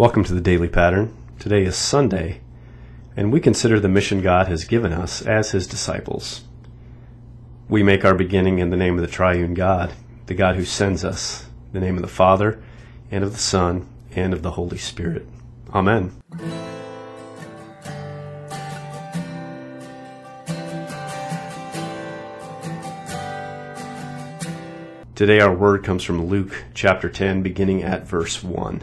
Welcome to the Daily Pattern. Today is Sunday, and we consider the mission God has given us as His disciples. We make our beginning in the name of the triune God, the God who sends us, the name of the Father, and of the Son, and of the Holy Spirit. Amen. Today our word comes from Luke chapter 10, beginning at verse 1.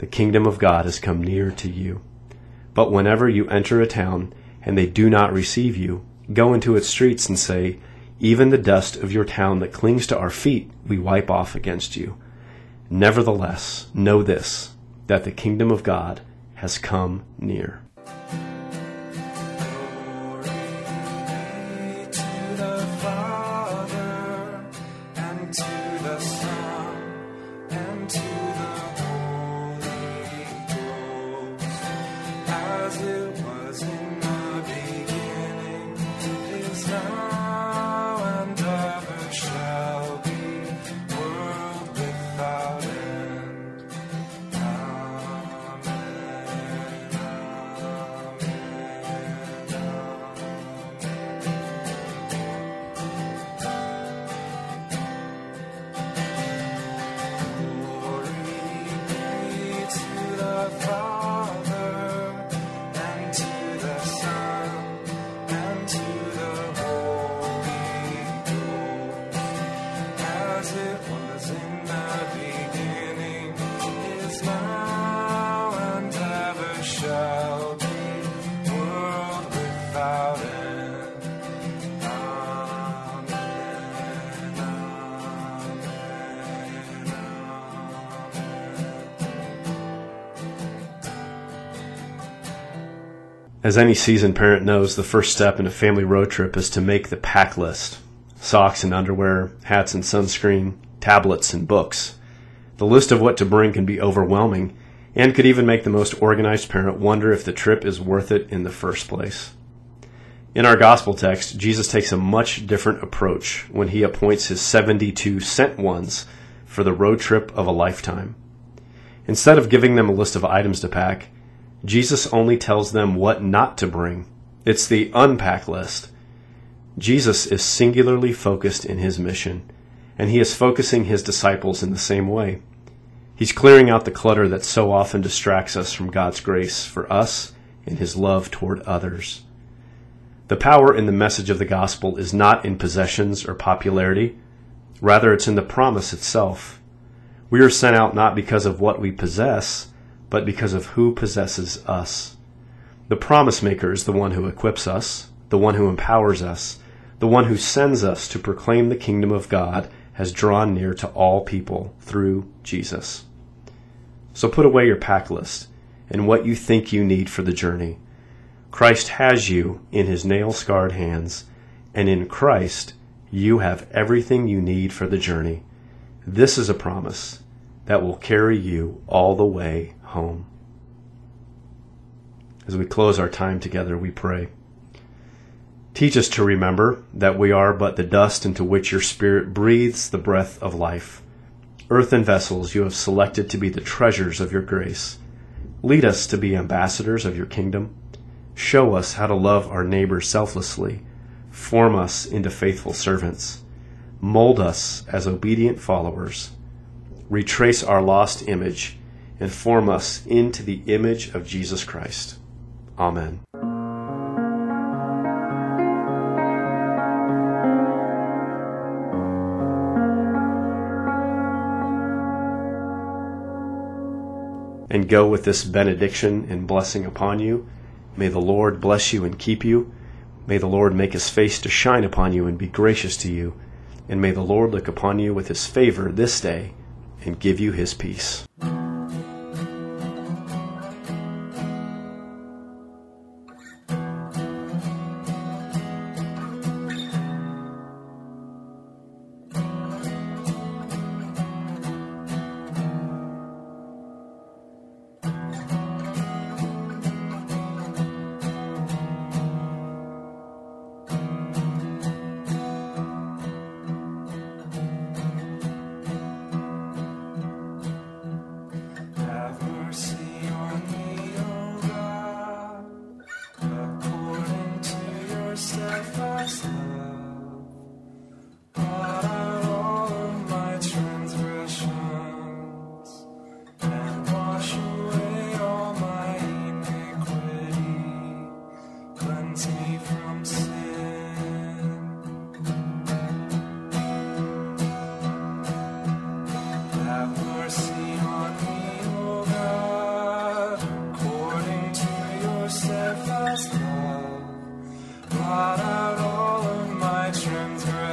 the kingdom of God has come near to you. But whenever you enter a town and they do not receive you, go into its streets and say, Even the dust of your town that clings to our feet we wipe off against you. Nevertheless, know this, that the kingdom of God has come near. As any seasoned parent knows, the first step in a family road trip is to make the pack list socks and underwear, hats and sunscreen, tablets and books. The list of what to bring can be overwhelming and could even make the most organized parent wonder if the trip is worth it in the first place. In our gospel text, Jesus takes a much different approach when he appoints his 72 sent ones for the road trip of a lifetime. Instead of giving them a list of items to pack, Jesus only tells them what not to bring. It's the unpack list. Jesus is singularly focused in his mission, and he is focusing his disciples in the same way. He's clearing out the clutter that so often distracts us from God's grace for us and His love toward others. The power in the message of the gospel is not in possessions or popularity, rather, it's in the promise itself. We are sent out not because of what we possess, but because of who possesses us. The promise maker is the one who equips us, the one who empowers us, the one who sends us to proclaim the kingdom of God has drawn near to all people through Jesus. So put away your pack list and what you think you need for the journey. Christ has you in his nail scarred hands, and in Christ you have everything you need for the journey. This is a promise that will carry you all the way home. As we close our time together, we pray. Teach us to remember that we are but the dust into which your Spirit breathes the breath of life. Earthen vessels you have selected to be the treasures of your grace. Lead us to be ambassadors of your kingdom. Show us how to love our neighbor selflessly. Form us into faithful servants. Mold us as obedient followers. Retrace our lost image and form us into the image of Jesus Christ. Amen. And go with this benediction and blessing upon you. May the Lord bless you and keep you. May the Lord make his face to shine upon you and be gracious to you. And may the Lord look upon you with his favor this day and give you his peace.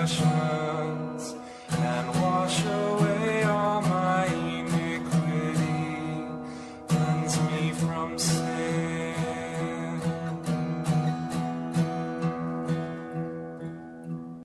Christmas.